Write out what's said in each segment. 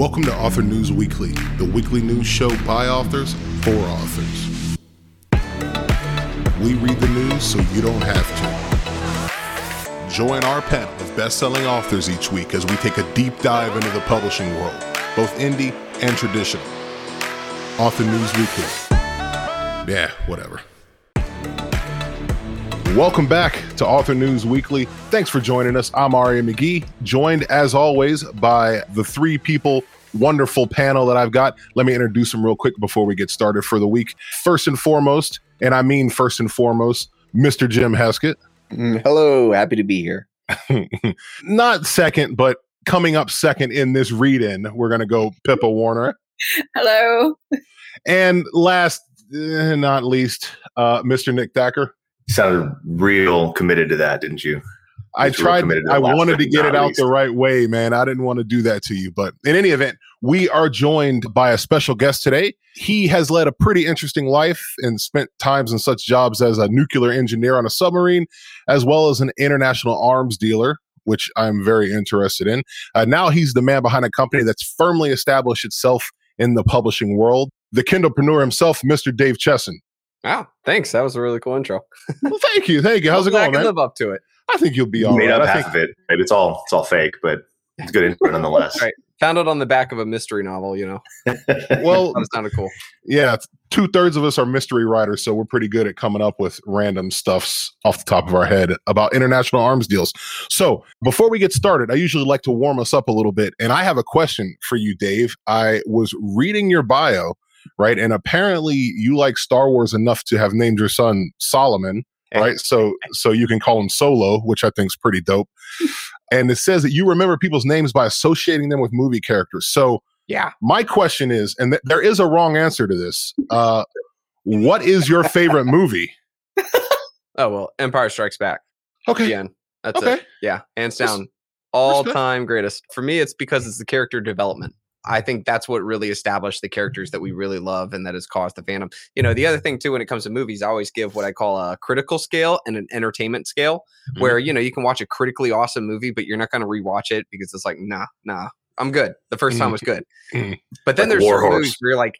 Welcome to Author News Weekly, the weekly news show by authors for authors. We read the news so you don't have to. Join our panel of best selling authors each week as we take a deep dive into the publishing world, both indie and traditional. Author News Weekly. Yeah, whatever. Welcome back to Author News Weekly. Thanks for joining us. I'm Aria McGee, joined as always by the three people, wonderful panel that I've got. Let me introduce them real quick before we get started for the week. First and foremost, and I mean first and foremost, Mr. Jim Heskett. Mm, Hello, happy to be here. Not second, but coming up second in this read in, we're going to go Pippa Warner. Hello. And last, eh, not least, uh, Mr. Nick Thacker. Sounded real committed to that, didn't you? I tried. to I wanted to get it out the right way, man. I didn't want to do that to you, but in any event, we are joined by a special guest today. He has led a pretty interesting life and spent times in such jobs as a nuclear engineer on a submarine, as well as an international arms dealer, which I'm very interested in. Uh, now he's the man behind a company that's firmly established itself in the publishing world. The Kindlepreneur himself, Mr. Dave Chesson. Wow, thanks. That was a really cool intro. Well, thank you, thank you. How's it Hopefully I going, can man? live up to it. I think you'll be all made right. up I half think of it. Maybe it's all it's all fake, but it's good intro nonetheless. Right. Found it on the back of a mystery novel, you know. well, That sounded cool. yeah, two thirds of us are mystery writers, so we're pretty good at coming up with random stuffs off the top of our head about international arms deals. So before we get started, I usually like to warm us up a little bit, and I have a question for you, Dave. I was reading your bio, right, and apparently you like Star Wars enough to have named your son Solomon, right? So so you can call him Solo, which I think is pretty dope. And it says that you remember people's names by associating them with movie characters. So Yeah. my question is, and th- there is a wrong answer to this. Uh, what is your favorite movie? Oh well, Empire Strikes Back. Okay. Again. That's Okay. it. Yeah. Hands down. All time greatest. For me, it's because it's the character development. I think that's what really established the characters that we really love and that has caused the fandom. You know, the other thing too, when it comes to movies, I always give what I call a critical scale and an entertainment scale, Mhm. where you know you can watch a critically awesome movie, but you're not going to rewatch it because it's like, nah, nah, I'm good. The first time was good, Mhm. but then Like there's War movies where you're like,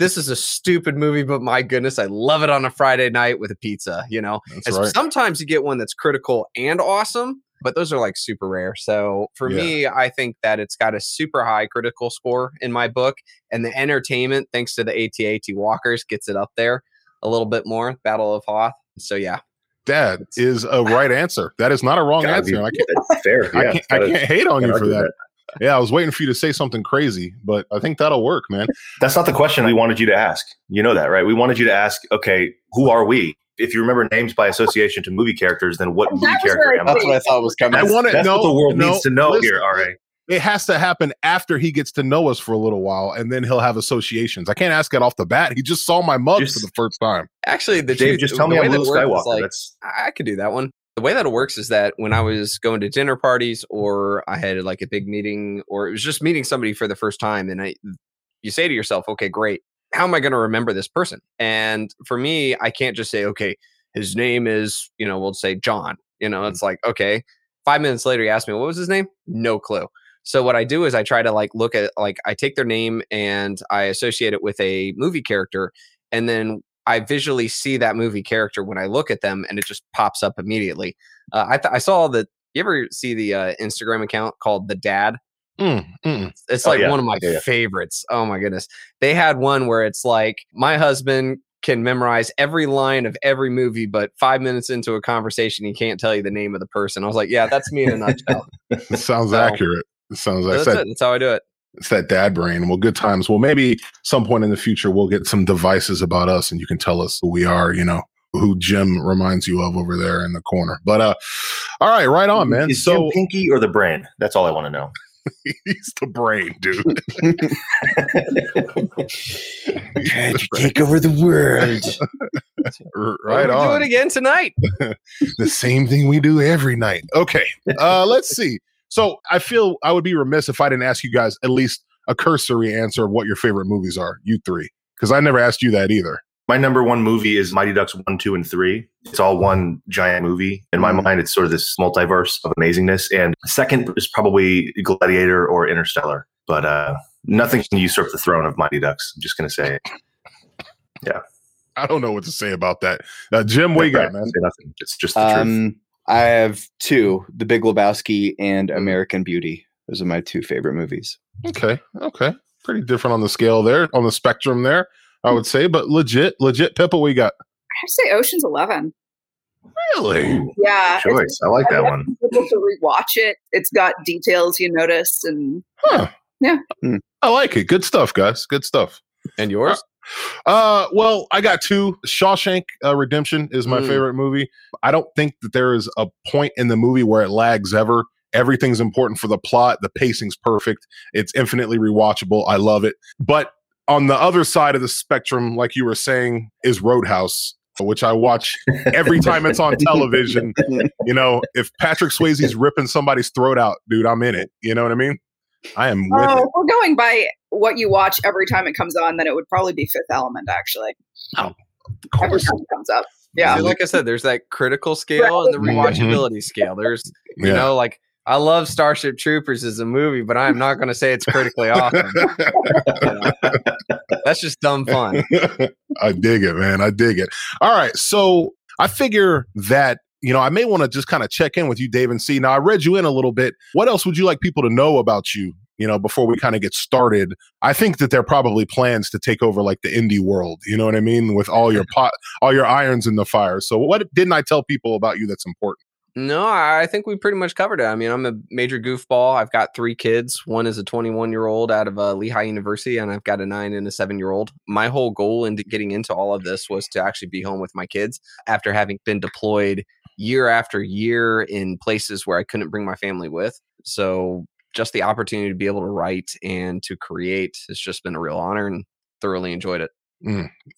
this is a stupid movie, but my goodness, I love it on a Friday night with a pizza. You know, right. sometimes you get one that's critical and awesome, but those are like super rare. So for Yeah. me, I think that it's got a super high critical score in my book, and the entertainment, thanks to the AT-AT Walkers, gets it up there a little bit more. Battle of Hoth. So yeah, That is a right answer. That is not a wrong Gotta answer. be- I can't, that's fair. I can't, I can't hate on you for argue that. Yeah, I was waiting for you to say something crazy, but I think that'll work, man. That's not the question we wanted you to ask. You know that, right? We wanted you to ask, okay, who are we? If you remember names by association to movie characters, then what movie character am I? that's what I thought was coming. I want to That's know what the world no, needs to know listen, here, RA. It has to happen after he gets to know us for a little while, and then he'll have associations. I can't ask it off the bat. He just saw my mug Just- for the first time. Actually, the Dave, truth- just tell the me way I'm Luke it works is Skywalker. like- That's I could do that one. The way that it works is that when I was going to dinner parties or I had like a big meeting or it was just meeting somebody for the first time and I you say to yourself, "Okay, great. How am I going to remember this person?" And for me, I can't just say, "Okay, his name is, you know, we'll say John." You know, it's like, "Okay." 5 minutes later he asked me, "What was his name?" No clue. So what I do is I try to like look at like I take their name and I associate it with a movie character and then I visually see that movie character when I look at them, and it just pops up immediately. Uh, I th- I saw that. You ever see the uh, Instagram account called the Dad? Mm, mm. It's Oh, like yeah. one of my Yeah, favorites. Oh my goodness! They had one where it's like my husband can memorize every line of every movie, but five minutes into a conversation, he can't tell you the name of the person. I was like, yeah, that's me in a nutshell. It sounds So- accurate. It sounds So like that's that. it. That's how I do it. It's that dad brain. Well, good times. Well, maybe some point in the future we'll get some devices about us, and you can tell us who we are. You know who Jim reminds you of over there in the corner. But uh, all right, right on, man. Is Jim So Pinky or the brain? That's all I want to know. he's the brain, dude. Trying to take over the world. R- Well, right we on. Do it again tonight. the same thing we do every night. Okay. Uh let's see. So I feel I would be remiss if I didn't ask you guys at least a cursory answer of what your favorite movies are, you three. Because I never asked you that either. My number one movie is Mighty Ducks 1, 2, and 3. It's all one giant movie. In my Mhm. mind, it's sort of this multiverse of amazingness. And second is probably Gladiator or Interstellar. But uh, Nothing can usurp the throne of Mighty Ducks. I'm just going to say. Yeah. I don't know what to say about that. Uh, Jim, what you got, man? Say nothing. It's just the truth. Um, I have two: The Big Lebowski and American Beauty. Those are my two favorite movies. Okay, okay, pretty different on the scale there, on the spectrum there, I would say, but legit, legit. Pippa, we got? I have say Ocean's Eleven. Really? Ooh, Yeah. choice. I like that one. It's able to rewatch it. It's got details you notice and Huh. Yeah. Hmm. I like it. Good stuff, guys. Good stuff. And yours? Uh, well, I got two. Shawshank uh, Redemption is my Mm. favorite movie. I don't think that there is a point in the movie where it lags ever. Everything's important for the plot. The pacing's perfect. It's infinitely rewatchable. I love it. But on the other side of the spectrum, like you were saying, is Roadhouse, which I watch every time it's on television. You know, if Patrick Swayze's ripping somebody's throat out, dude, I'm in it. You know what I mean? I am with Oh, it. we're going by what you watch every time it comes on, then it would probably be Fifth Element, actually. Oh, of Every course. time it comes up. Yeah. See, like I said, there's that critical scale and the rewatchability mm-hmm. scale. There's, you Yeah. know, like I love Starship Troopers as a movie, but I'm not going to say it's critically awesome. That's just dumb fun. I dig it, man. I dig it. All right. So I figure that, you know, I may want to just kind of check in with you, Dave, and see. Now, I read you in a little bit. What else would you like people to know about you, you know, before we kind of get started? I think that there are probably plans to take over like the indie world, you know what I mean? With all your pot, all your irons in the fire. So, what didn't I tell people about you that's important? No, I think we pretty much covered it. I mean, I'm a major goofball. I've got three kids. One is a 21 year old out of uh, Lehigh University, and I've got a nine and a seven year old. My whole goal in getting into all of this was to actually be home with my kids after having been deployed year after year in places where I couldn't bring my family with. So, just the opportunity to be able to write and to create has just been a real honor and thoroughly enjoyed it.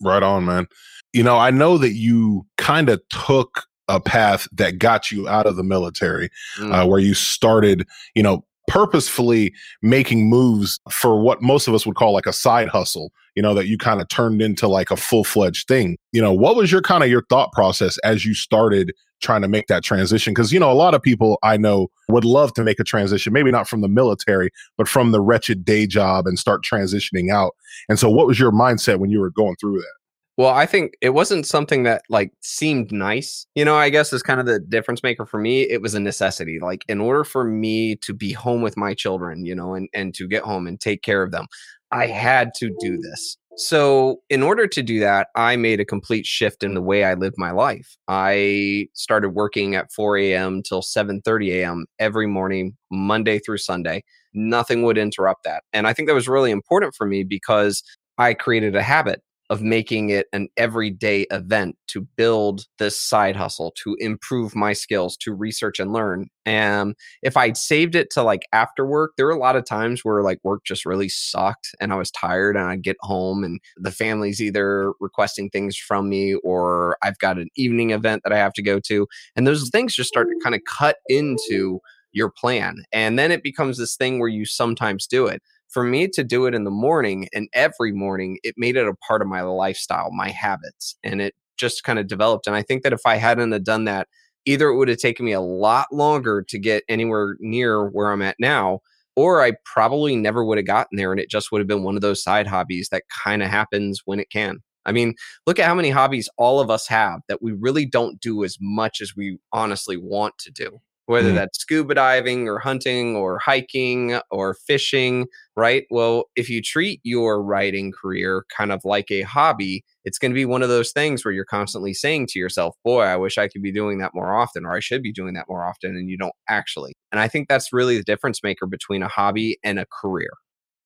Right on, man. You know, I know that you kind of took a path that got you out of the military. Mm. uh, where you started, you know, purposefully making moves for what most of us would call like a side hustle, you know, that you kind of turned into like a full fledged thing. You know, what was your kind of your thought process as you started trying to make that transition? Because, you know, a lot of people I know would love to make a transition, maybe not from the military, but from the wretched day job and start transitioning out. And so, what was your mindset when you were going through that? Well, I think it wasn't something that like seemed nice. You know, I guess is kind of the difference maker for me. It was a necessity. Like in order for me to be home with my children, you know, and and to get home and take care of them, I had to do mm. this. So, in order to do that, I made a complete shift in the way I lived my life. I started working at 4 a.m. till 7:30 a.m. every morning, Monday through Sunday. Nothing would interrupt that, and I think that was really important for me because I created a habit of making it an everyday event to build this side hustle, to improve my skills, to research and learn. And if I'd saved it to like after work, there were a lot of times where like work just really sucked and I was tired and I'd get home and the family's either requesting things from me or I've got an evening event that I have to go to. And those things just start to kind of cut into your plan. And then it becomes this thing where you sometimes do it for me to do it in the morning and every morning, it made it a part of my lifestyle, my habits, and it just kind of developed. And I think that if I hadn't have done that, either it would have taken me a lot longer to get anywhere near where I'm at now, or I probably never would have gotten there. And it just would have been one of those side hobbies that kind of happens when it can. I mean, look at how many hobbies all of us have that we really don't do as much as we honestly want to do whether Mm. that's scuba diving or hunting or hiking or fishing, right? Well, if you treat your writing career kind of like a hobby, it's going to be one of those things where you're constantly saying to yourself, boy, I wish I could be doing that more often, or I should be doing that more often, and you don't actually. And I think that's really the difference maker between a hobby and a career.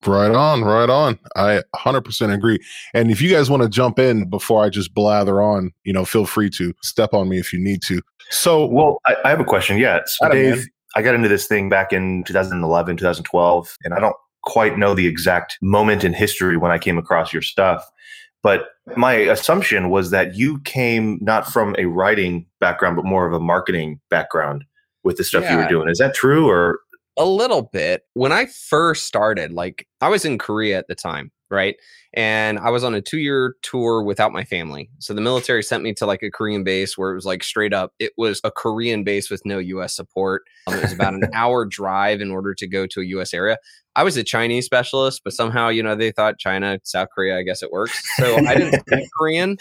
Right on, right on. I 100% agree. And if you guys want to jump in before I just blather on, you know, feel free to step on me if you need to. So, Well, I, I have a question. Yeah. So, Dave, man. I got into this thing back in 2011, 2012, and I don't quite know the exact moment in history when I came across your stuff. But my assumption was that you came not from a writing background, but more of a marketing background with the stuff you were doing. Is that true? Or A little bit. When I first started, like I was in Korea at the time right? And I was on a two year tour without my family. So the military sent me to like a Korean base where it was like straight up, it was a Korean base with no US support. Um, it was about an hour drive in order to go to a US area. I was a Chinese specialist, but somehow, you know, they thought China, South Korea, I guess it works. So I didn't speak Korean.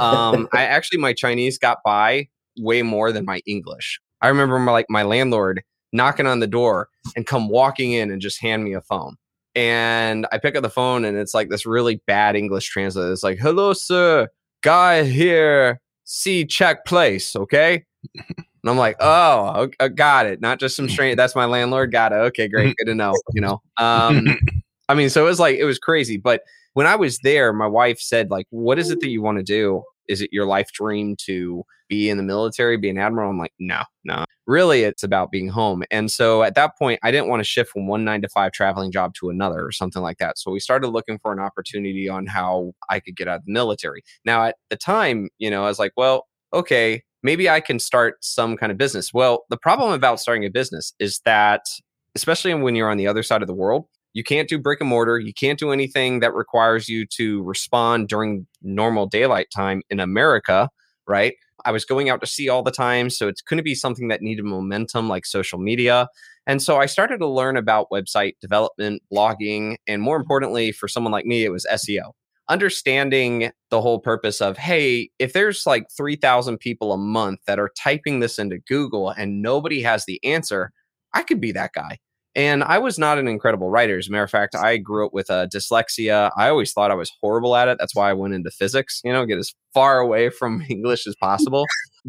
Um, I actually, my Chinese got by way more than my English. I remember my, like my landlord knocking on the door and come walking in and just hand me a phone. And I pick up the phone and it's like this really bad English translator. It's like, hello, sir, guy here, see check place, okay? And I'm like, oh, okay, got it. Not just some strange. That's my landlord. Got it. Okay, great. Good to know. You know, um, I mean, so it was like it was crazy. But when I was there, my wife said, like, what is it that you want to do? Is it your life dream to be in the military, be an admiral? I'm like, no, no. Really, it's about being home. And so at that point, I didn't want to shift from one nine to five traveling job to another or something like that. So we started looking for an opportunity on how I could get out of the military. Now, at the time, you know, I was like, well, okay, maybe I can start some kind of business. Well, the problem about starting a business is that, especially when you're on the other side of the world, you can't do brick and mortar. You can't do anything that requires you to respond during normal daylight time in America, right? I was going out to sea all the time. So going to be something that needed momentum like social media. And so I started to learn about website development, blogging, and more importantly, for someone like me, it was SEO understanding the whole purpose of hey if there's like 3000 people a month that are typing this into google and nobody has the answer i could be that guy and i was not an incredible writer. As a matter of fact i grew up with a uh, dyslexia. I always thought i was horrible at it. That's why i went into physics you know get as far away from english as possible.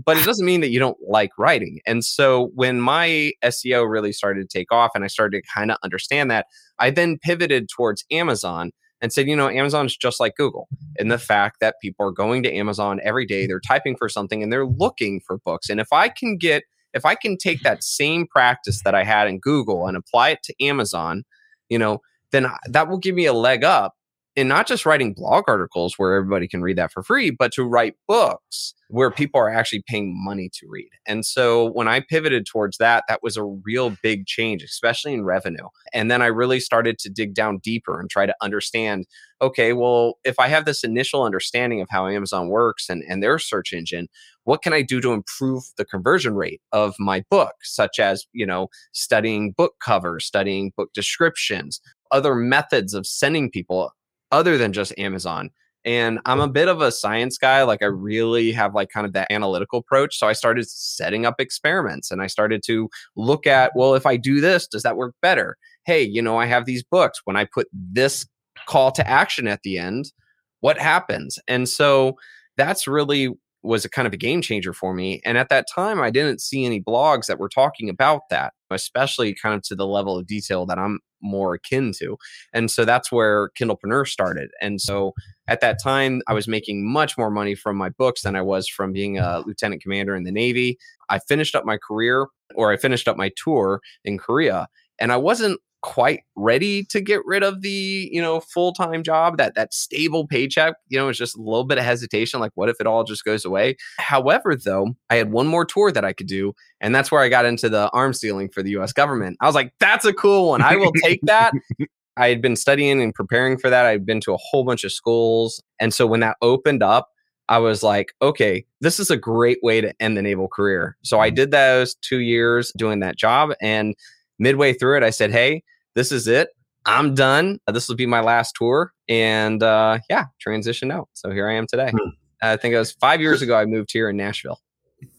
But it doesn't mean that you don't like writing. And so when my seo really started to take off and i started to kind of understand that i then pivoted towards amazon and said, you know, Amazon's just like Google in the fact that people are going to Amazon every day, they're typing for something and they're looking for books. And if I can get, if I can take that same practice that I had in Google and apply it to Amazon, you know, then that will give me a leg up in not just writing blog articles where everybody can read that for free, but to write books where people are actually paying money to read. And so when I pivoted towards that, that was a real big change, especially in revenue. And then I really started to dig down deeper and try to understand okay, well, if I have this initial understanding of how Amazon works and, and their search engine, what can I do to improve the conversion rate of my book, such as, you know, studying book covers, studying book descriptions, other methods of sending people other than just Amazon. And I'm a bit of a science guy. Like I really have like kind of that analytical approach. So I started setting up experiments and I started to look at, well, if I do this, does that work better? Hey, you know, I have these books. When I put this call to action at the end, what happens? And so that's really was a kind of a game changer for me. And at that time, I didn't see any blogs that were talking about that, especially kind of to the level of detail that I'm more akin to. And so that's where Kindlepreneur started. And so at that time, I was making much more money from my books than I was from being a lieutenant commander in the Navy. I finished up my career or I finished up my tour in Korea. And I wasn't quite ready to get rid of the you know full-time job that that stable paycheck you know it's just a little bit of hesitation like what if it all just goes away however though i had one more tour that i could do and that's where i got into the arms dealing for the us government i was like that's a cool one i will take that i had been studying and preparing for that i'd been to a whole bunch of schools and so when that opened up I was like, okay, this is a great way to end the naval career. So I mm-hmm. did those two years doing that job. And midway through it, I said, hey, this is it. I'm done. Uh, this will be my last tour. And uh, yeah, transition out. So here I am today. Hmm. I think it was five years ago I moved here in Nashville.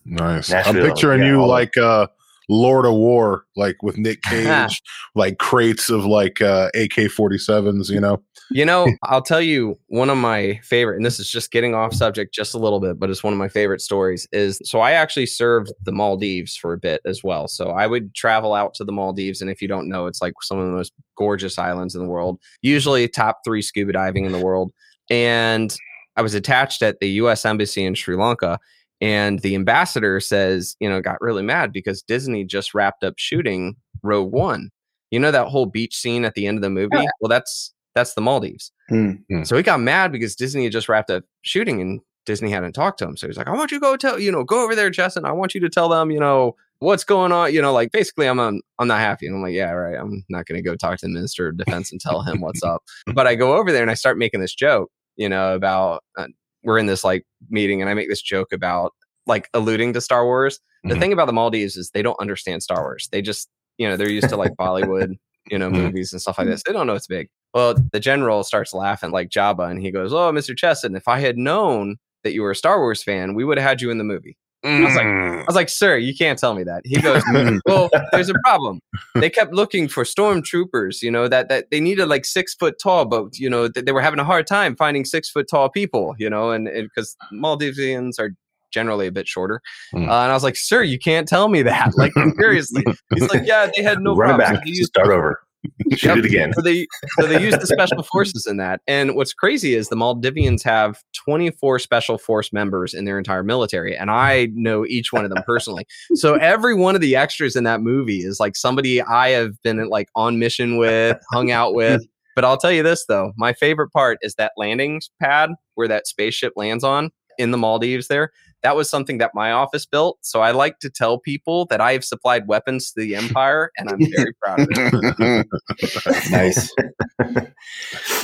Nice. Nashville, I'm picturing yeah, you like uh, Lord of War, like with Nick Cage, like crates of like uh, AK 47s, you know? You know, I'll tell you one of my favorite, and this is just getting off subject just a little bit, but it's one of my favorite stories. Is so I actually served the Maldives for a bit as well. So I would travel out to the Maldives, and if you don't know, it's like some of the most gorgeous islands in the world, usually top three scuba diving in the world. And I was attached at the U.S. Embassy in Sri Lanka, and the ambassador says, you know, got really mad because Disney just wrapped up shooting Rogue One. You know that whole beach scene at the end of the movie? Well, that's that's the Maldives. Mm-hmm. So he got mad because Disney had just wrapped up shooting and Disney hadn't talked to him. So he's like, I want you to go tell, you know, go over there, Justin. I want you to tell them, you know, what's going on? You know, like basically, I'm um, I'm not happy. And I'm like, yeah, right. I'm not going to go talk to the Minister of Defense and tell him what's up. But I go over there and I start making this joke, you know, about uh, we're in this like meeting and I make this joke about like alluding to Star Wars. The Mhm. thing about the Maldives is they don't understand Star Wars. They just, you know, they're used to like Bollywood, you know, Mhm. movies and stuff like this. They don't know it's big. Well, the general starts laughing like Jabba and he goes, Oh, Mr. Chesson, if I had known that you were a Star Wars fan, we would have had you in the movie. Was like, I was like, Sir, you can't tell me that. He goes, Well, there's a problem. They kept looking for stormtroopers, you know, that that they needed like six foot tall, but you know, th- they were having a hard time finding six foot tall people, you know, and because Maldivians are generally a bit shorter. Mm. Uh, and I was like, Sir, you can't tell me that. Like seriously. He's like, Yeah, they had no Run problem. Back. they used- start over. Shoot Yep. it again. so they so they use the special forces in that. And what's crazy is the Maldivians have 24 special force members in their entire military, and I know each one of them personally. So every one of the extras in that movie is like somebody I have been like on mission with, hung out with. But I'll tell you this though, my favorite part is that landing pad where that spaceship lands on in the Maldives there. That was something that my office built. So I like to tell people that I have supplied weapons to the empire, and I'm very proud of it. nice.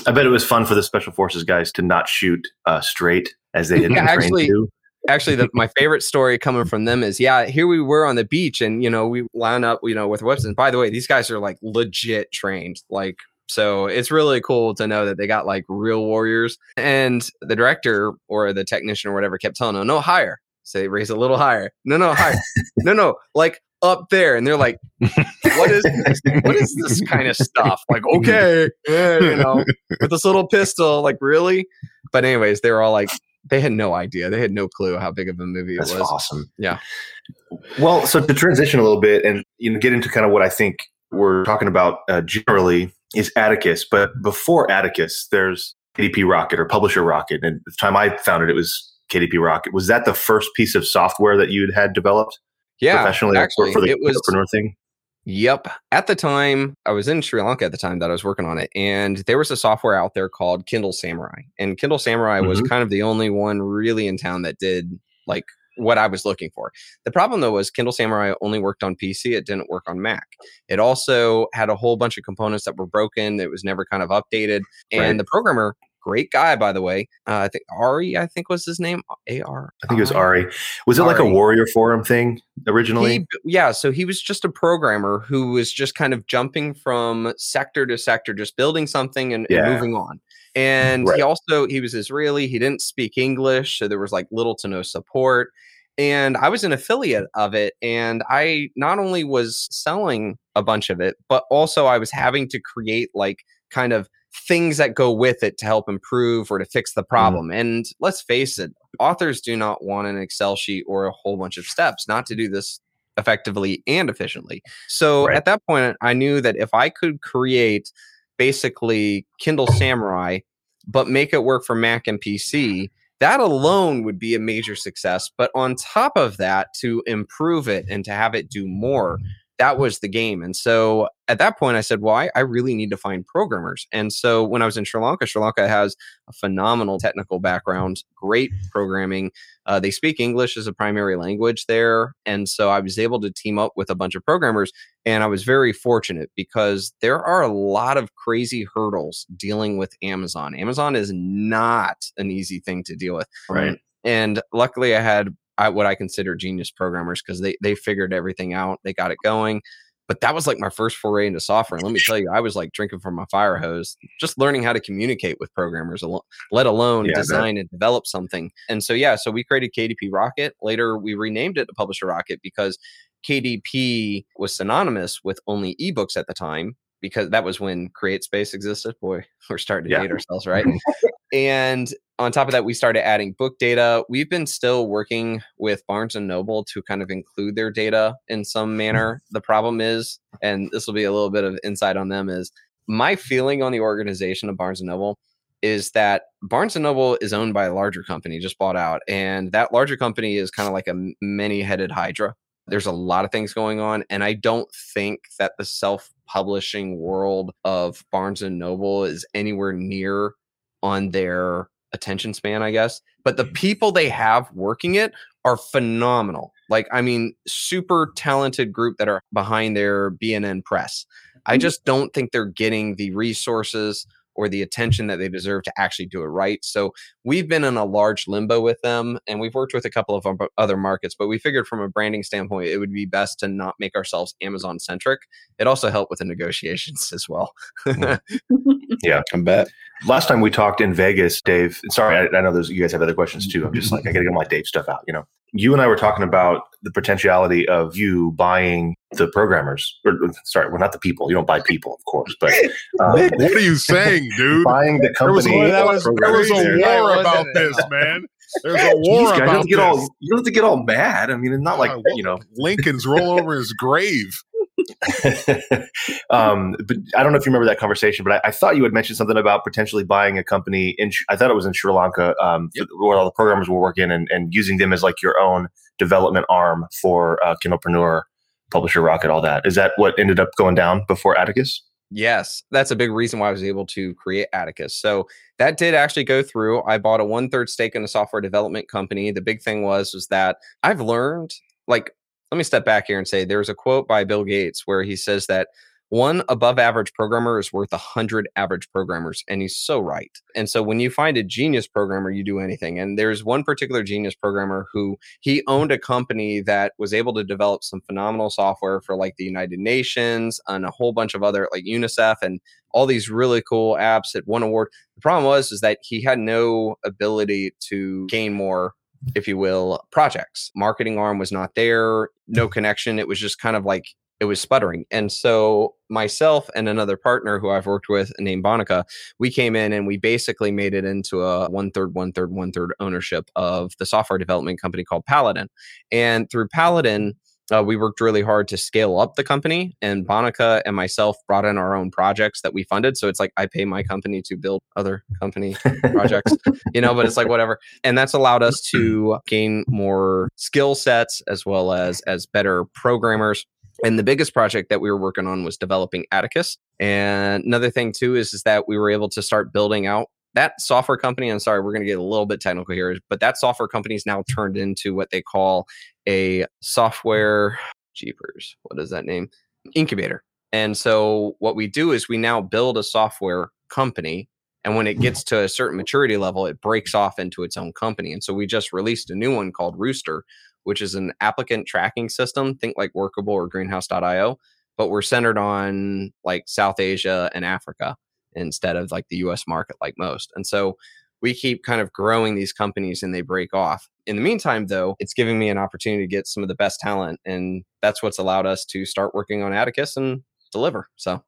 I bet it was fun for the special forces guys to not shoot uh, straight as they had Yeah, been trained actually- to. actually the, my favorite story coming from them is yeah here we were on the beach and you know we line up you know with weapons And by the way these guys are like legit trained like so it's really cool to know that they got like real warriors and the director or the technician or whatever kept telling them no higher. So they raise a little higher. No no higher. No no like up there. And they're like what is this? what is this kind of stuff? Like okay yeah, you know with this little pistol like really? But anyways they were all like they had no idea. They had no clue how big of a movie That's it was. awesome. Yeah. Well, so to transition a little bit and you know get into kind of what I think we're talking about uh, generally is Atticus, but before Atticus, there's KDP Rocket or Publisher Rocket, and the time I found it, it was KDP Rocket. Was that the first piece of software that you had developed yeah professionally, actually for the it was entrepreneur thing? Yep. At the time, I was in Sri Lanka at the time that I was working on it, and there was a software out there called Kindle Samurai. And Kindle Samurai was Mhm. kind of the only one really in town that did like what I was looking for. The problem though was Kindle Samurai only worked on PC, it didn't work on Mac. It also had a whole bunch of components that were broken, it was never kind of updated. And Right. the programmer, great guy by the way, uh, I think Ari, I think was his name, A R. I think it was Ari. Was it like a Warrior Forum thing originally? He, yeah, so he was just a programmer who was just kind of jumping from sector to sector, just building something and, and moving on. And Right. he also he was Israeli. He didn't speak English, so there was like little to no support. And I was an affiliate of it, and I not only was selling a bunch of it, but also I was having to create like kind of things that go with it to help improve or to fix the mm-hmm. problem. And let's face it, authors do not want an Excel sheet or a whole bunch of steps not to do this effectively and efficiently. So Right. at that point, I knew that if I could create basically Kindle Samurai, but make it work for Mac and PC, that alone would be a major success. But on top of that, to improve it and to have it do more, that was the game. And so at that point, I said, well, I, I really need to find programmers. And so when I was in Sri Lanka, Sri Lanka has a phenomenal technical background, great programming. Uh, they speak English as a primary language there. And so I was able to team up with a bunch of programmers. And I was very fortunate because there are a lot of crazy hurdles dealing with Amazon. Amazon is not an easy thing to deal with. Right. And luckily, I had I, what I consider genius programmers because they they figured everything out. They got it going. But that was like my first foray into software. And let me tell you, I was like drinking from my fire hose, just learning how to communicate with programmers, let alone Yeah, design and develop something. And so, yeah, so we created KDP Rocket. Later, we renamed it to Publisher Rocket because KDP was synonymous with only ebooks at the time because that was when CreateSpace existed. Boy, we're starting to Yeah. date ourselves, right? and on top of that, we started adding book data. We've been still working with Barnes and Noble to kind of include their data in some mm-hmm. manner. The problem is, and this will be a little bit of insight on them, is my feeling on the organization of Barnes and Noble is that Barnes and Noble is owned by a larger company, just bought out, and that larger company is kind of like a many-headed hydra. There's a lot of things going on, and I don't think that the self-publishing world of Barnes and Noble is anywhere near on their attention span, I guess. But the mm-hmm. people they have working it are phenomenal. Like, I mean, super talented group that are behind their B&N press. I mm-hmm. just don't think they're getting the resources or the attention that they deserve to actually do it right. So we've been in a large limbo with them and we've worked with a couple of other markets, but we figured from a branding standpoint, it would be best to not make ourselves Amazon centric. It also helped with the negotiations as well. Mm. yeah, I bet. Last time we talked in Vegas, Dave, sorry, I, I know those you guys have other questions too. I'm just like, I got to get my Dave stuff out, you know you and I were talking about the potentiality of you buying the programmers. Or, sorry, well, not the people. You don't buy people, of course, but um, what are you saying, dude? Buying the company. There was, there was a war about this, man. There's a war Jeez, about you this. All, you don't have to get all mad. I mean, it's not like uh, you know Lincoln's roll over his grave. um, but I don't know if you remember that conversation, but I, I, thought you had mentioned something about potentially buying a company in. I thought it was in Sri Lanka, um, yep. where all the programmers were working, and, and using them as like your own development arm for uh, Kindlepreneur, Publisher Rocket, all that. Is that what ended up going down before Atticus? Yes, that's a big reason why I was able to create Atticus. So that did actually go through. I bought a one third stake in a software development company. The big thing was was that I've learned like let me step back here and say there's a quote by Bill Gates where he says that one above average programmer is worth a hundred average programmers. And he's so right. And so when you find a genius programmer, you do anything. And there's one particular genius programmer who he owned a company that was able to develop some phenomenal software for like the United Nations and a whole bunch of other like UNICEF and all these really cool apps that won award. The problem was is that he had no ability to gain more if you will, projects. Marketing arm was not there, no mm. connection. It was just kind of like it was sputtering. And so myself and another partner who I've worked with named Bonica, we came in and we basically made it into a one third, one third, one third ownership of the software development company called Paladin. And through Paladin, uh, we worked really hard to scale up the company and bonica and myself brought in our own projects that we funded. So it's like i pay my company to build other company projects you know but it's like whatever. And that's allowed us to gain more skill sets as well as as better programmers. And the biggest project that we were working on was developing atticus. And another thing too is, is that we were able to start building out that software company, I'm sorry, we're going to get a little bit technical here, but that software company is now turned into what they call a software, jeepers, what is that name? Incubator. And so what we do is we now build a software company. And when it gets to a certain maturity level, it breaks off into its own company. And so we just released a new one called Rooster, which is an applicant tracking system. Think like Workable or Greenhouse.io, but we're centered on like South Asia and Africa instead of like the US market like most. And so we keep kind of growing these companies and they break off. In the meantime, though, it's giving me an opportunity to get some of the best talent. And that's what's allowed us to start working on Atticus and deliver. So,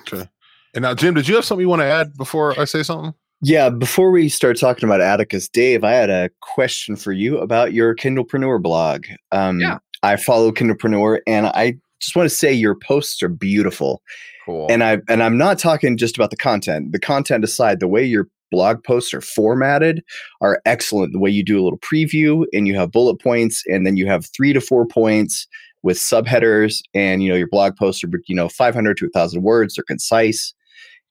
okay. And now, Jim, did you have something you want to add before I say something? Yeah, before we start talking about Atticus, Dave, I had a question for you about your Kindlepreneur blog. Um, yeah. I follow Kindlepreneur and I just want to say your posts are beautiful. Cool. And I and I'm not talking just about the content. The content aside, the way your blog posts are formatted are excellent. The way you do a little preview and you have bullet points, and then you have three to four points with subheaders, and you know your blog posts are you know 500 to 1,000 words. They're concise.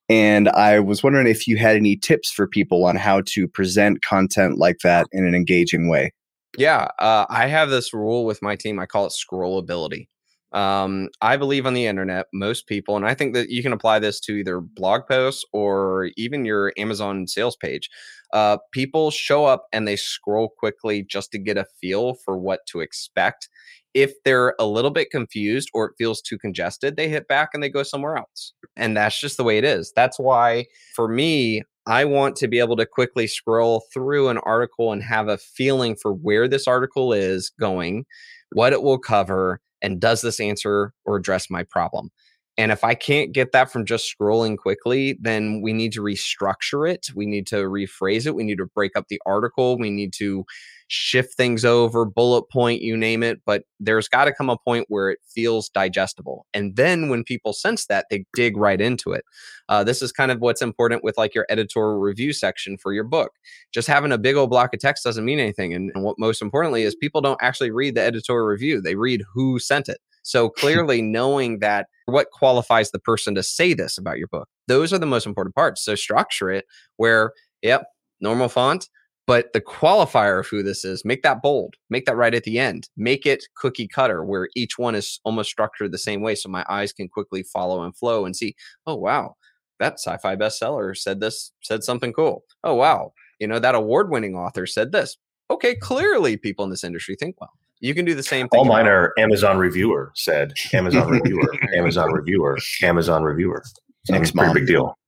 And I was wondering if you had any tips for people on how to present content like that in an engaging way. Yeah, uh, I have this rule with my team. I call it scrollability. Um, I believe on the internet, most people, and I think that you can apply this to either blog posts or even your Amazon sales page. Uh, people show up and they scroll quickly just to get a feel for what to expect. If they're a little bit confused or it feels too congested, they hit back and they go somewhere else. And that's just the way it is. That's why, for me, I want to be able to quickly scroll through an article and have a feeling for where this article is going, what it will cover, and does this answer or address my problem? And if I can't get that from just scrolling quickly, then we need to restructure it. We need to rephrase it. We need to break up the article. We need to shift things over, bullet point, you name it. But there's got to come a point where it feels digestible. And then when people sense that, they dig right into it. Uh, this is kind of what's important with like your editorial review section for your book. Just having a big old block of text doesn't mean anything. And, and what most importantly is people don't actually read the editorial review, they read who sent it. So clearly knowing that what qualifies the person to say this about your book, those are the most important parts. So structure it where, yep, normal font, But the qualifier of who this is, make that bold, make that right at the end, make it cookie cutter where each one is almost structured the same way. So my eyes can quickly follow and flow and see, oh, wow, that sci fi bestseller said this, said something cool. Oh, wow, you know, that award winning author said this. Okay, clearly people in this industry think well. You can do the same thing. All mine are Amazon reviewer said, Amazon reviewer, Amazon reviewer, Amazon reviewer. Thanks, pretty Mom. big deal.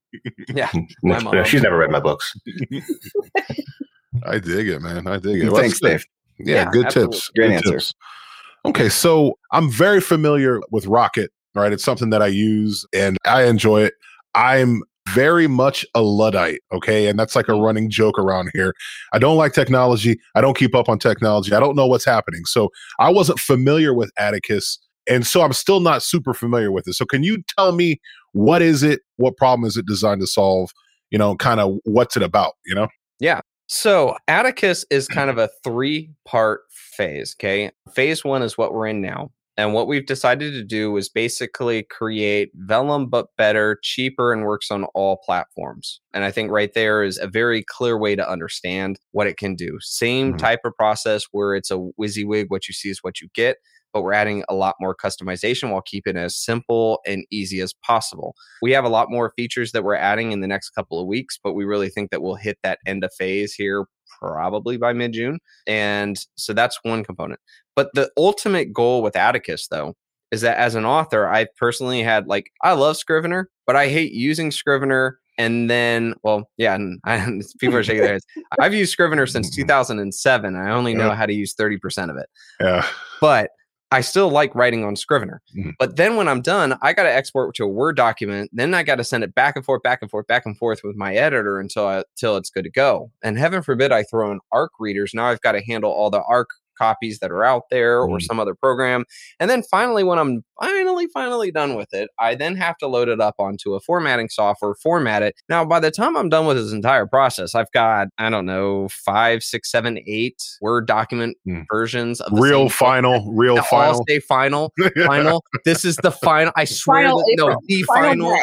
Yeah. my mom. She's never read my books. I dig it, man. I dig it. Well, Thanks. Dave. Yeah, Yeah, good absolutely. tips. Great good answer. tips. Okay, so I'm very familiar with Rocket, right? It's something that I use and I enjoy it. I'm very much a Luddite, okay? And that's like a mm-hmm. running joke around here. I don't like technology. I don't keep up on technology. I don't know what's happening. So I wasn't familiar with Atticus. And so I'm still not super familiar with it. So can you tell me what is it? What problem is it designed to solve? You know, kind of what's it about, you know? So Atticus is kind of a three part phase. Okay. Phase one is what we're in now. And what we've decided to do is basically create Vellum, but better, cheaper, and works on all platforms. And I think right there is a very clear way to understand what it can do. Same Mhm. type of process where it's a WYSIWYG, what you see is what you get, but we're adding a lot more customization while keeping it as simple and easy as possible. We have a lot more features that we're adding in the next couple of weeks, but we really think that we'll hit that end of phase here probably by mid June. And so that's one component. But the ultimate goal with Atticus, though, is that as an author, I personally had like, I love Scrivener, but I hate using Scrivener. And then, well, yeah, and I, people are shaking their heads. I've used Scrivener since 2007. I only know Yeah. how to use 30% of it Yeah. but I still like writing on Scrivener. Mhm. But then when I'm done, I got to export to a Word document. Then I got to send it back and forth, back and forth, back and forth with my editor until I, until it's good to go. And heaven forbid I throw in ARC readers. Now I've got to handle all the ARC copies that are out there or Mm. some other program. And then finally, when I'm finally, finally done with it, I then have to load it up onto a formatting software, format it. Now, by the time I'm done with this entire process, I've got, I don't know, five, six, seven, eight Word document Mm. versions of the Real same book final, real that all final. say final, final. this is the final. I swear, Final that, no, the Final final.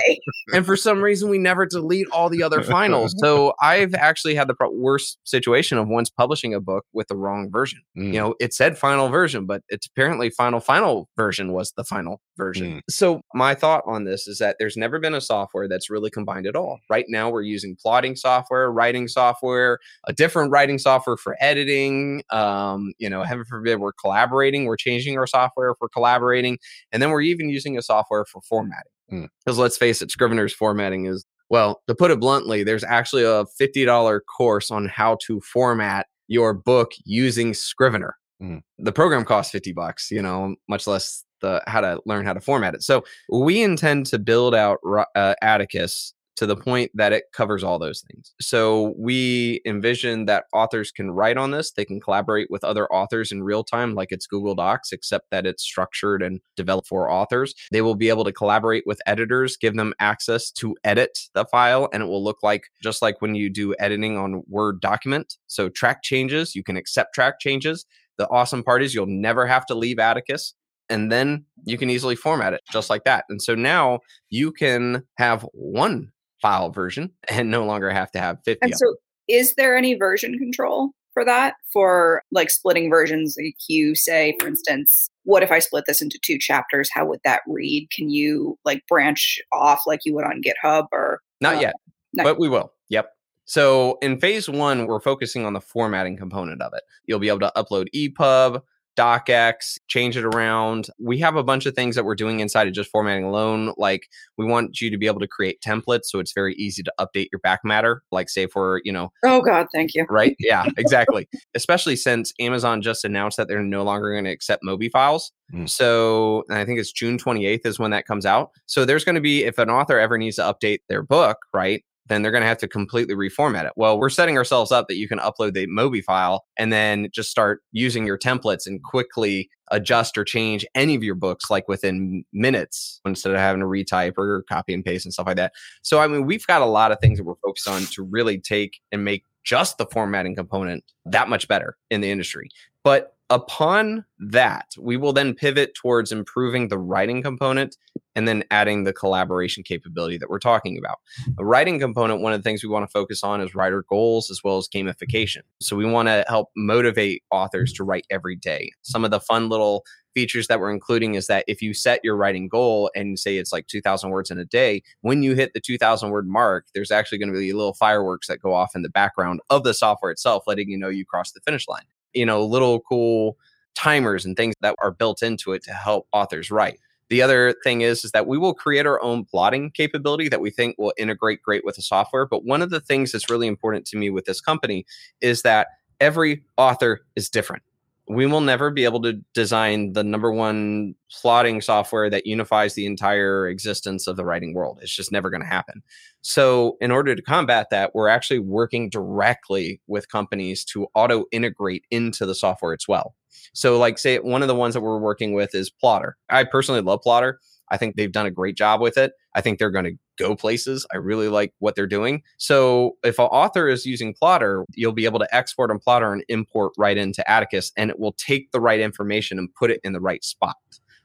And for some reason, we never delete all the other finals. So I've actually had the pro- worst situation of once publishing a book with the wrong version. Mm. You know, it said final version, but it's apparently final final version was the final version. So my thought on this is that there's never been a software that's really combined at all. Right now, we're using plotting software, writing software, a different writing software for editing. Um, you know, heaven forbid we're collaborating. We're changing our software for collaborating, and then we're even using a software for formatting. Because let's face it, Scrivener's formatting is well, to put it bluntly, there's actually a fifty dollar course on how to format your book using Scrivener. Hmm. The program costs fifty bucks. You know, much less the how to learn how to format it. So we intend to build out uh, Atticus to the point that it covers all those things. So we envision that authors can write on this, they can collaborate with other authors in real time, like it's Google Docs, except that it's structured and developed for authors. They will be able to collaborate with editors, give them access to edit the file, and it will look like just like when you do editing on Word document. So track changes, you can accept track changes. The awesome part is you'll never have to leave Atticus and then you can easily format it just like that. And so now you can have one file version and no longer have to have 50. And so, is there any version control for that? For like splitting versions, like you say, for instance, what if I split this into two chapters? How would that read? Can you like branch off like you would on GitHub or Not uh, yet, no. but we will. Yep. So in phase one, we're focusing on the formatting component of it. You'll be able to upload EPUB, DocX, change it around. We have a bunch of things that we're doing inside of just formatting alone. Like we want you to be able to create templates so it's very easy to update your back matter. Like say for, you know, Oh God, thank you. right? Yeah, exactly. Especially since Amazon just announced that they're no longer going to accept Mobi files. Mm. So and I think it's June 28th is when that comes out. So there's going to be, if an author ever needs to update their book, right? Then they're going to have to completely reformat it. Well, we're setting ourselves up that you can upload the Mobi file and then just start using your templates and quickly adjust or change any of your books like within minutes instead of having to retype or copy and paste and stuff like that. So, I mean, we've got a lot of things that we're focused on to really take and make just the formatting component that much better in the industry. But upon that, we will then pivot towards improving the writing component and then adding the collaboration capability that we're talking about. Mm-hmm. The writing component, one of the things we want to focus on is writer goals as well as gamification. So we want to help motivate authors to write every day. Some of the fun little features that we're including is that if you set your writing goal and say it's like 2000 words in a day when you hit the 2000 word mark there's actually going to be little fireworks that go off in the background of the software itself letting you know you crossed the finish line you know little cool timers and things that are built into it to help authors write. The other thing is is that we will create our own plotting capability that we think will integrate great with the software but one of the things that's really important to me with this company is that every author is different we will never be able to design the number one plotting software that unifies the entire existence of the writing world. It's just never going to happen. So, in order to combat that, we're actually working directly with companies to auto integrate into the software as well. So, like, say, one of the ones that we're working with is Plottr. I personally love Plottr. I think they've done a great job with it. I think they're going to go places. I really like what they're doing. So if an author is using Plottr, you'll be able to export on Plottr and import right into Atticus, and it will take the right information and put it in the right spot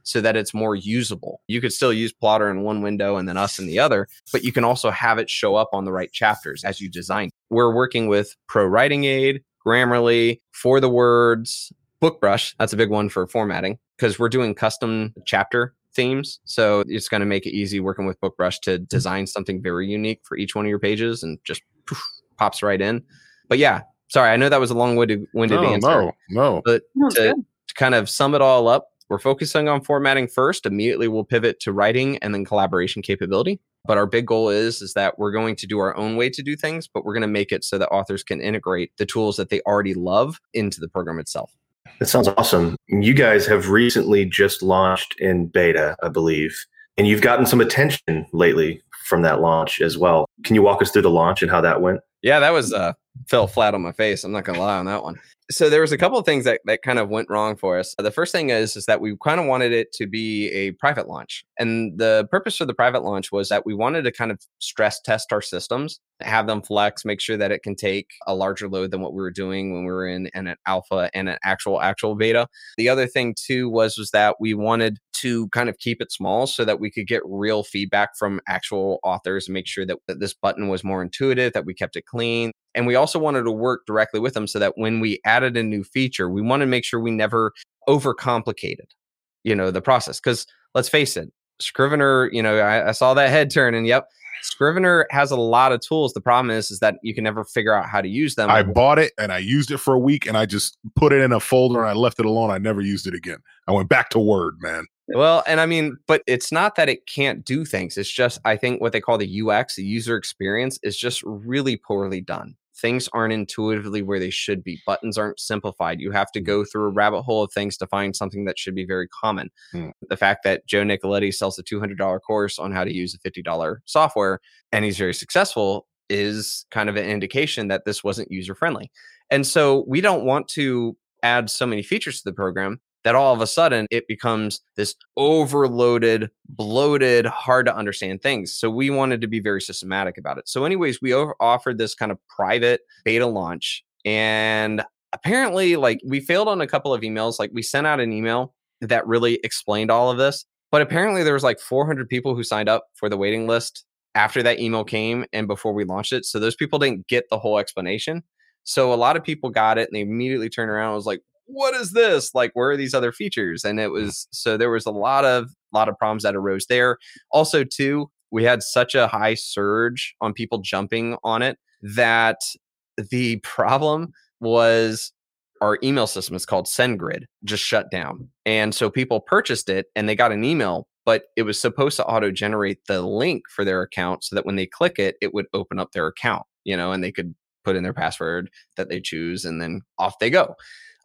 so that it's more usable. You could still use Plottr in one window and then us in the other, but you can also have it show up on the right chapters as you design. We're working with Pro Writing Aid, Grammarly, For the Words, BookBrush. That's a big one for formatting because we're doing custom chapter themes. So it's going to make it easy working with BookBrush to design something very unique for each one of your pages and just poof, pops right in. But yeah, sorry, I know that was a long-winded winded no, answer. No, no. But no, to, to kind of sum it all up, we're focusing on formatting first. Immediately, we'll pivot to writing and then collaboration capability. But our big goal is is that we're going to do our own way to do things, but we're going to make it so that authors can integrate the tools that they already love into the program itself. That sounds awesome. You guys have recently just launched in beta, I believe, and you've gotten some attention lately from that launch as well. Can you walk us through the launch and how that went? Yeah, that was uh fell flat on my face. I'm not gonna lie on that one so there was a couple of things that, that kind of went wrong for us. The first thing is is that we kind of wanted it to be a private launch. And the purpose for the private launch was that we wanted to kind of stress test our systems, have them flex, make sure that it can take a larger load than what we were doing when we were in, in an alpha and an actual actual beta. The other thing too was was that we wanted to kind of keep it small so that we could get real feedback from actual authors and make sure that, that this button was more intuitive, that we kept it clean, and we also wanted to work directly with them so that when we added a new feature, we want to make sure we never overcomplicated, you know, the process. Because let's face it, Scrivener, you know, I, I saw that head turn, and yep, Scrivener has a lot of tools. The problem is, is that you can never figure out how to use them. I bought it and I used it for a week, and I just put it in a folder and I left it alone. I never used it again. I went back to Word, man. Well, and I mean, but it's not that it can't do things. It's just I think what they call the UX, the user experience, is just really poorly done things aren't intuitively where they should be. Buttons aren't simplified. You have to mm. go through a rabbit hole of things to find something that should be very common. Mm. The fact that Joe Nicoletti sells a $200 course on how to use a $50 software and he's very successful is kind of an indication that this wasn't user friendly. And so we don't want to add so many features to the program that all of a sudden it becomes this overloaded, bloated, hard to understand things. So we wanted to be very systematic about it. So, anyways, we over- offered this kind of private beta launch. And apparently, like we failed on a couple of emails. Like we sent out an email that really explained all of this. But apparently, there was like 400 people who signed up for the waiting list after that email came and before we launched it. So those people didn't get the whole explanation. So a lot of people got it and they immediately turned around and was like, what is this? Like, where are these other features? And it was so there was a lot of lot of problems that arose there. Also, too, we had such a high surge on people jumping on it that the problem was our email system is called SendGrid just shut down. And so people purchased it and they got an email, but it was supposed to auto generate the link for their account so that when they click it, it would open up their account, you know, and they could put in their password that they choose and then off they go.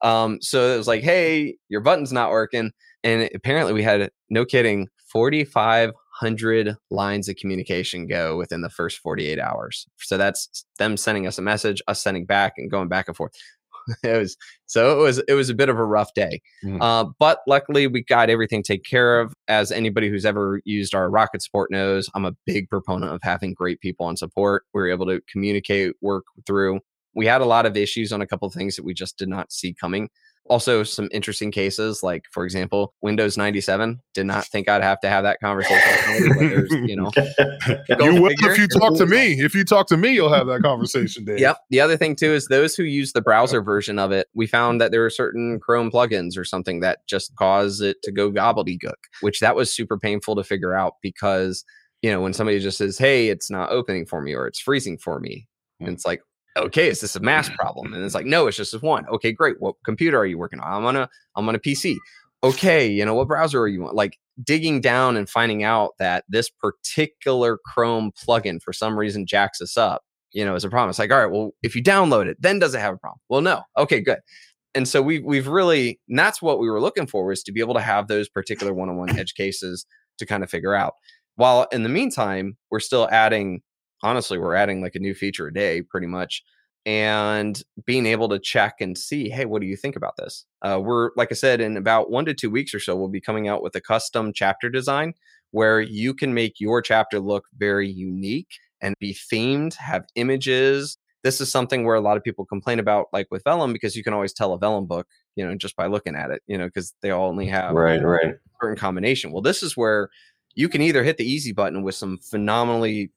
Um, so it was like, hey, your button's not working. And apparently we had, no kidding, 4,500 lines of communication go within the first 48 hours. So that's them sending us a message, us sending back and going back and forth. it was so it was it was a bit of a rough day mm. uh, but luckily we got everything taken care of as anybody who's ever used our rocket support knows i'm a big proponent of having great people on support we were able to communicate work through we had a lot of issues on a couple of things that we just did not see coming. Also, some interesting cases, like for example, Windows 97. Did not think I'd have to have that conversation. You know, you will if you talk to me. If you talk to me, you'll have that conversation. Dave. Yep. The other thing too is those who use the browser version of it, we found that there are certain Chrome plugins or something that just cause it to go gobbledygook, which that was super painful to figure out because you know when somebody just says, "Hey, it's not opening for me" or "It's freezing for me," and it's like, okay, is this a mass mm-hmm. problem? And it's like, no, it's just one. Okay, great. What computer are you working on? I'm on a I'm on a PC. Okay, you know what browser are you on? Like digging down and finding out that this particular Chrome plugin for some reason jacks us up, you know, is a problem. It's like, all right, well, if you download it, then does it have a problem? Well, no. Okay, good. And so we've we've really and that's what we were looking for was to be able to have those particular one-on-one edge cases to kind of figure out. While in the meantime, we're still adding honestly, we're adding like a new feature a day pretty much and being able to check and see, hey, what do you think about this? Uh, we're, like I said, in about one to two weeks or so, we'll be coming out with a custom chapter design where you can make your chapter look very unique and be themed, have images. This is something where a lot of people complain about, like with Vellum, because you can always tell a Vellum book, you know, just by looking at it, you know, because they all only have right, right, certain combination. Well, this is where you can either hit the easy button with some phenomenally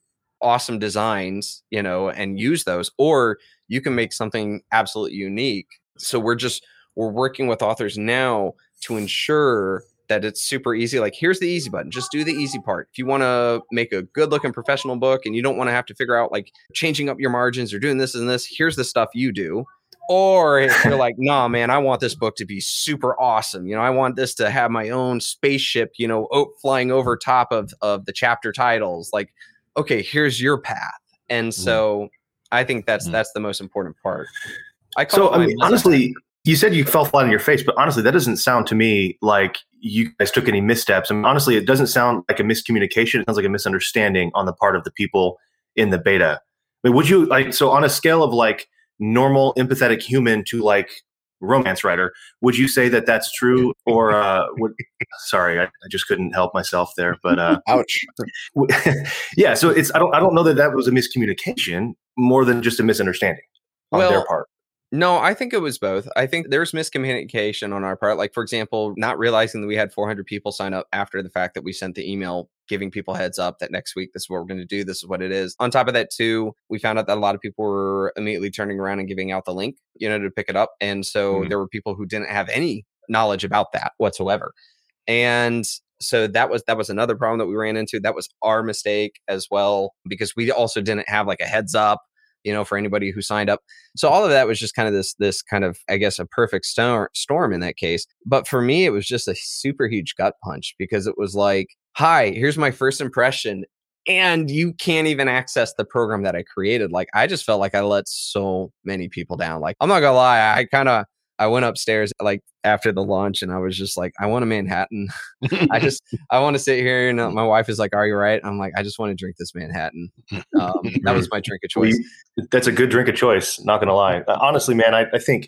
awesome designs, you know, and use those, or you can make something absolutely unique. So we're just we're working with authors now to ensure that it's super easy. Like, here's the easy button. Just do the easy part. If you want to make a good looking professional book and you don't want to have to figure out like changing up your margins or doing this and this, here's the stuff you do. Or if you're like, nah, man, I want this book to be super awesome. You know, I want this to have my own spaceship, you know, flying over top of, of the chapter titles. Like, okay, here's your path. And mm-hmm. so mm. I think that's mm. that's the most important part. I so I mean, honestly, you said you fell flat on your face, but honestly, that doesn't sound to me like you guys took any missteps. I mean, honestly, it doesn't sound like a miscommunication. It sounds like a misunderstanding on the part of the people in the beta. I mean, would you like so on a scale of like normal empathetic human to like romance writer. Would you say that that's true, or uh, would, sorry, I, I, just couldn't help myself there. But uh, ouch. yeah, so it's I don't I don't know that that was a miscommunication more than just a misunderstanding on well, their part. No, I think it was both. I think there's miscommunication on our part. Like, for example, not realizing that we had 400 people sign up after the fact that we sent the email giving people heads up that next week this is what we're going to do. This is what it is. On top of that, too, we found out that a lot of people were immediately turning around and giving out the link, you know, to pick it up. And so mm-hmm. there were people who didn't have any knowledge about that whatsoever. And so that was that was another problem that we ran into. That was our mistake as well because we also didn't have like a heads up you know, for anybody who signed up. So all of that was just kind of this this kind of I guess a perfect storm storm in that case. But for me, it was just a super huge gut punch because it was like, hi, here's my first impression. And you can't even access the program that I created. Like I just felt like I let so many people down. Like I'm not gonna lie, I kind of I went upstairs like after the launch and I was just like, I want a Manhattan. I just, I want to sit here. And uh, my wife is like, Are you right? I'm like, I just want to drink this Manhattan. Um, that was my drink of choice. that's a good drink of choice. Not going to lie. Uh, honestly, man, I, I, think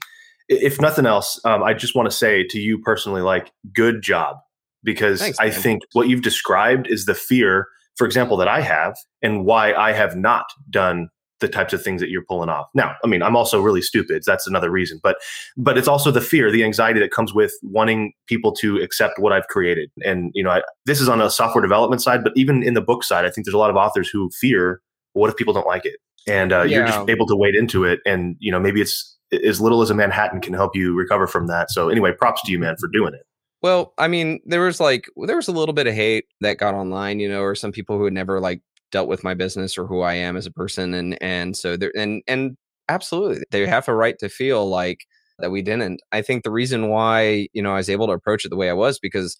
if nothing else, um, I just want to say to you personally, like, good job. Because Thanks, I think what you've described is the fear, for example, that I have and why I have not done the types of things that you're pulling off. Now, I mean, I'm also really stupid. That's another reason, but but it's also the fear, the anxiety that comes with wanting people to accept what I've created. And you know, I, this is on a software development side, but even in the book side, I think there's a lot of authors who fear, what if people don't like it? And uh, yeah. you're just able to wade into it, and you know, maybe it's as little as a Manhattan can help you recover from that. So anyway, props to you, man, for doing it. Well, I mean, there was like there was a little bit of hate that got online, you know, or some people who had never like dealt with my business or who I am as a person and and so there and and absolutely they have a right to feel like that we didn't. I think the reason why, you know, I was able to approach it the way I was because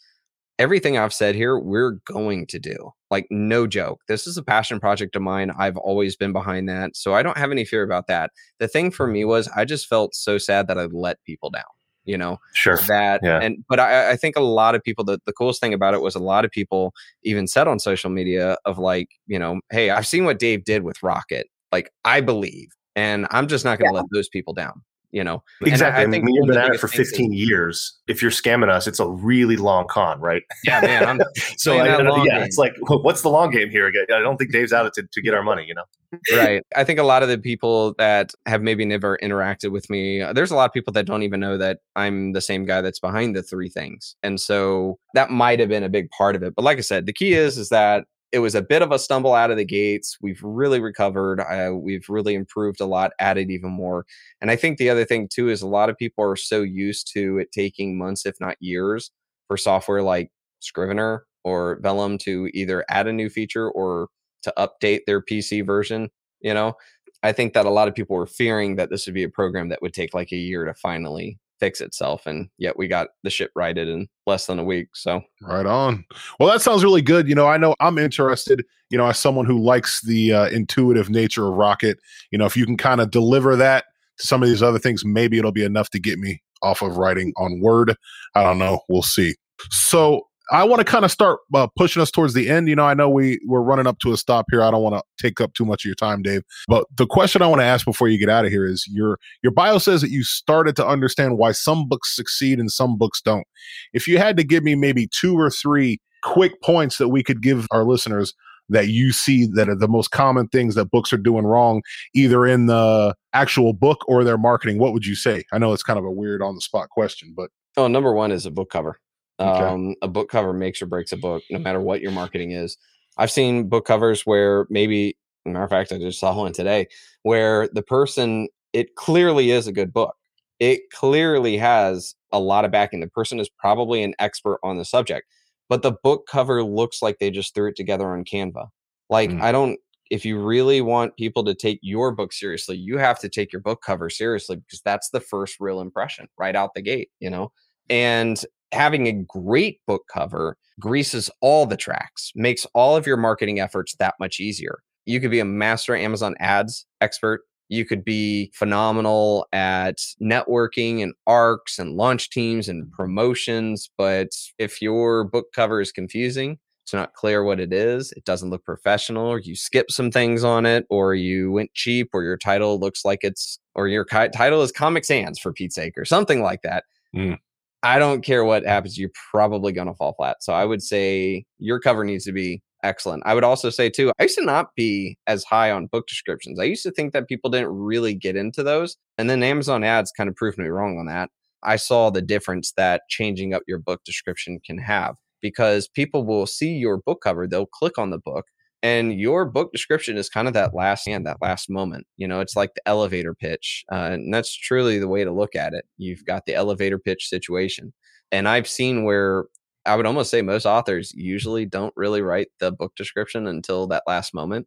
everything I've said here, we're going to do. Like, no joke. This is a passion project of mine. I've always been behind that. So I don't have any fear about that. The thing for me was I just felt so sad that I let people down you know sure that yeah. and but I, I think a lot of people the, the coolest thing about it was a lot of people even said on social media of like you know hey i've seen what dave did with rocket like i believe and i'm just not going to yeah. let those people down you know exactly. I, I, think I mean, you've been at it for 15 is, years. If you're scamming us, it's a really long con, right? Yeah, man. I'm so I, yeah, game. it's like, what's the long game here? I don't think Dave's out to, to get our money, you know? right. I think a lot of the people that have maybe never interacted with me, there's a lot of people that don't even know that I'm the same guy that's behind the three things. And so that might have been a big part of it. But like I said, the key is, is that it was a bit of a stumble out of the gates. We've really recovered. Uh, we've really improved a lot, added even more. And I think the other thing too is a lot of people are so used to it taking months, if not years, for software like Scrivener or Vellum to either add a new feature or to update their PC version. You know, I think that a lot of people were fearing that this would be a program that would take like a year to finally fix itself and yet we got the ship righted in less than a week so. Right on. Well that sounds really good you know i know i'm interested you know as someone who likes the uh, intuitive nature of rocket you know if you can kind of deliver that to some of these other things maybe it'll be enough to get me off of writing on word i don't know we'll see. So I want to kind of start uh, pushing us towards the end. You know, I know we we're running up to a stop here. I don't want to take up too much of your time, Dave. But the question I want to ask before you get out of here is your your bio says that you started to understand why some books succeed and some books don't. If you had to give me maybe two or three quick points that we could give our listeners that you see that are the most common things that books are doing wrong, either in the actual book or their marketing, what would you say? I know it's kind of a weird on the spot question, but oh, number one is a book cover. Okay. Um, a book cover makes or breaks a book, no matter what your marketing is. I've seen book covers where maybe, matter of fact, I just saw one today where the person, it clearly is a good book. It clearly has a lot of backing. The person is probably an expert on the subject, but the book cover looks like they just threw it together on Canva. Like, mm. I don't, if you really want people to take your book seriously, you have to take your book cover seriously because that's the first real impression right out the gate, you know? And having a great book cover greases all the tracks, makes all of your marketing efforts that much easier. You could be a master Amazon ads expert. You could be phenomenal at networking and arcs and launch teams and promotions. But if your book cover is confusing, it's not clear what it is, it doesn't look professional, or you skip some things on it, or you went cheap, or your title looks like it's, or your ki- title is Comic Sans for Pete's sake, or something like that. Mm. I don't care what happens, you're probably going to fall flat. So I would say your cover needs to be excellent. I would also say, too, I used to not be as high on book descriptions. I used to think that people didn't really get into those. And then Amazon ads kind of proved me wrong on that. I saw the difference that changing up your book description can have because people will see your book cover, they'll click on the book, and your book description is kind of that last hand that last moment you know it's like the elevator pitch uh, and that's truly the way to look at it. You've got the elevator pitch situation and i've seen where i would almost say most authors usually don't really write the book description until that last moment.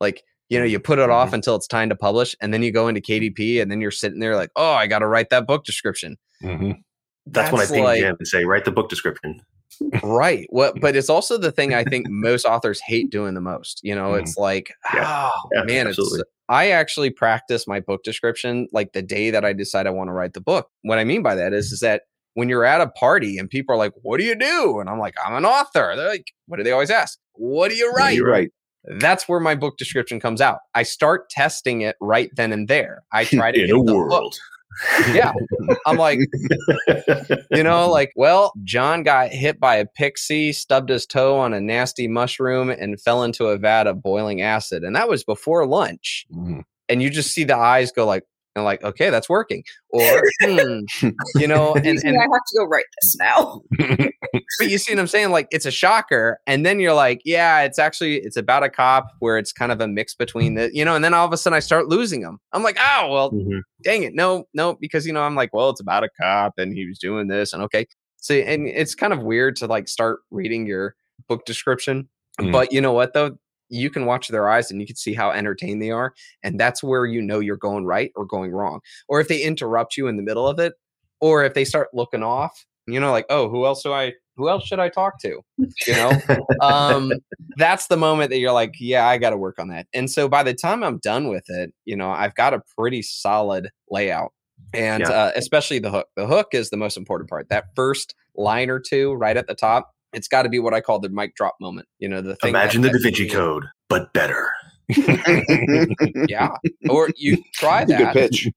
Like you know you put it off mm-hmm. until it's time to publish and then you go into kdp and then you're sitting there like oh i got to write that book description. Mm-hmm. that's, that's, when i ping like, jim and say write the book description right what but it's also the thing i think most authors hate doing the most you know mm it's like yeah. oh yeah, man absolutely. it's i actually practice my book description like the day that i decide i want to write the book. What i mean by that is is that when you're at a party and people are like what do you do and i'm like i'm an author they're like what do they always ask what do you write you write? That's where my book description comes out. I start testing it right then and there. I try to in a world yeah. I'm like, you know, like, well, John got hit by a pixie, stubbed his toe on a nasty mushroom, and fell into a vat of boiling acid. And that was before lunch. Mm. And you just see the eyes go like, and like, okay, that's working. Or, hmm, you know, and, and I have to go write this now. but you see what I'm saying? Like, it's a shocker. And then you're like, yeah, it's actually, it's about a cop where it's kind of a mix between the, you know, and then all of a sudden I start losing them. I'm like, oh, well, mm-hmm. dang it. No, no, because, you know, I'm like, well, it's about a cop and he was doing this. And okay. So, and it's kind of weird to like start reading your book description. Mm. But you know what, though? you can watch their eyes and you can see how entertained they are. And that's where you know you're going right or going wrong. Or if they interrupt you in the middle of it, or if they start looking off, you know, like, oh, who else do I who else should I talk to? You know, um, that's the moment that you're like, yeah, I got to work on that. And so by the time I'm done with it, you know, I've got a pretty solid layout. And yeah. uh, especially the hook. The hook is the most important part. That first line or two right at the top it's got to be what I call the mic drop moment. You know, the thing imagine the Da Vinci Code, but better. yeah. Or you try that. pitch.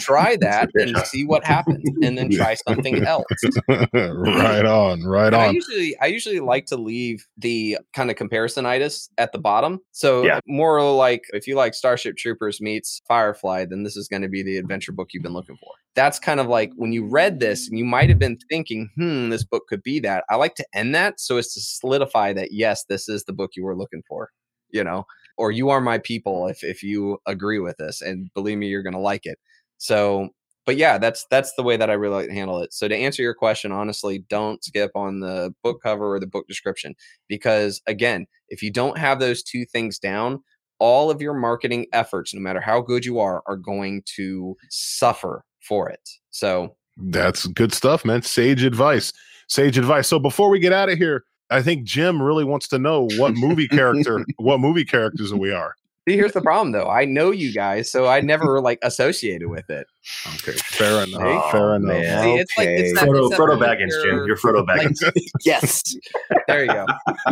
Try that and see what happens, and then try something else. right on, right And I on. usually I usually like to leave the kind of comparisonitis at the bottom. So Yeah. more like if you like Starship Troopers meets Firefly, then this is going to be the adventure book you've been looking for. That's kind of like when you read this and you might have been thinking, hmm, this book could be that. I like to end that so as to solidify that yes, this is the book you were looking for, you know, or you are my people if if you agree with this. And believe me, you're gonna like it. So but yeah, that's that's the way that I really like to handle it. So to answer your question, honestly, don't skip on the book cover or the book description because again, if you don't have those two things down, all of your marketing efforts, no matter how good you are, are going to suffer for it. So That's good stuff, man. Sage advice. Sage advice. So before we get out of here, I think Jim really wants to know what movie character, what movie characters we are. See, here's the problem though. I know you guys, so I never like associated with it. Okay, fair enough. Oh, fair enough. man. See, it's like it's not, Frodo, it's Frodo like Baggins, Jim. you're- You're Frodo like, Baggins. yes. there you go.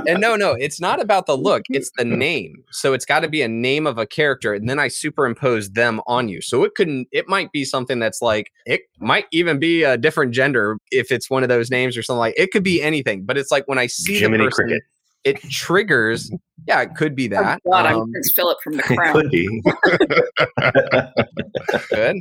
And no, no, it's not about the look. It's the name. So it's got to be a name of a character, and then I superimpose them on you. So it couldn't. It might be something that's like it might even be a different gender if it's one of those names or something like. It could be anything, but it's like when I see Jiminy the person, Cricket. It triggers. Yeah, it could be Oh, that. God, I'm Um, Prince Philip from The It Crown. could be. good,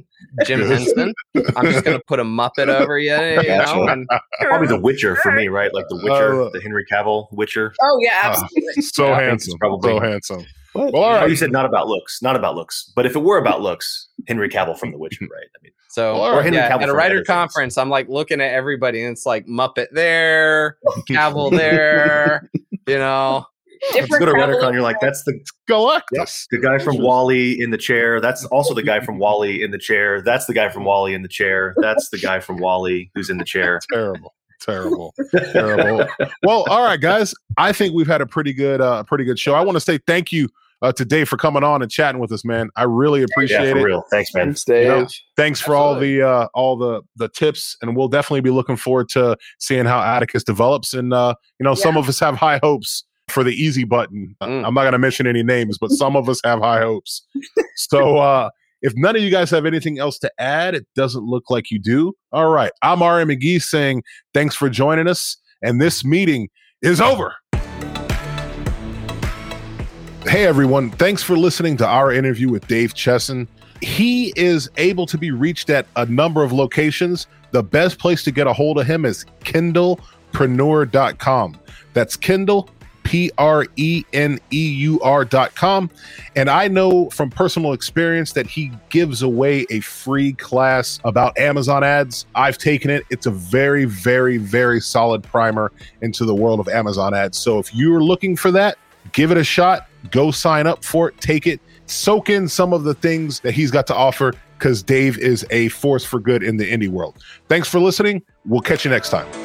Jim Henson. I'm just gonna put a Muppet over you, you know, Gotcha. and Probably The Witcher for me, right? Like The Witcher, Uh, the Henry Cavill Witcher. Oh yeah, Ah, absolutely. so Yeah, handsome. probably- so handsome. What? Well, all Oh, you said not about looks, not about looks. But if it were about looks, Henry Cavill from The Witcher, right? I mean, So Well, all right. Henry yeah, Cavill at a writer Edison. conference, I'm like looking at everybody, and it's like Muppet there, Cavill there, you know. you Different go to travel- WriterCon, you're like, that's the Galactus. the guy from WALL-E in the chair. That's also the guy from WALL-E in the chair. That's the guy from WALL-E in the chair. That's the guy from WALL-E who's in the chair. Terrible. Terrible. Terrible. Well, all right, guys. I think we've had a pretty good, uh, pretty good show. I want to say thank you uh, to Dave for coming on and chatting with us, man. I really Yeah, appreciate for it. real. Thanks, man. Thanks, Dave. know, Thanks for all the uh, all the the tips, and we'll definitely be looking forward to seeing how Atticus develops. And uh, you know, some of us have high hopes for the easy button. Uh, Mm. I'm not going to mention any names, but some of us have high hopes. So uh, if none of you guys have anything else to add, it doesn't look like you do. All right, I'm R.M. McGee saying thanks for joining us, and this meeting is over. Hey everyone, thanks for listening to our interview with Dave Chesson. He is able to be reached at a number of locations. The best place to get a hold of him is kindlepreneur.com. That's Kindle, P R E N E U R.com. And I know from personal experience that he gives away a free class about Amazon ads. I've taken it. It's a very, very, very solid primer into the world of Amazon ads. So if you're looking for that, give it a shot. Go sign up for it. Take it. Soak in some of the things that he's got to offer because Dave is a force for good in the indie world. Thanks for listening. We'll catch you next time.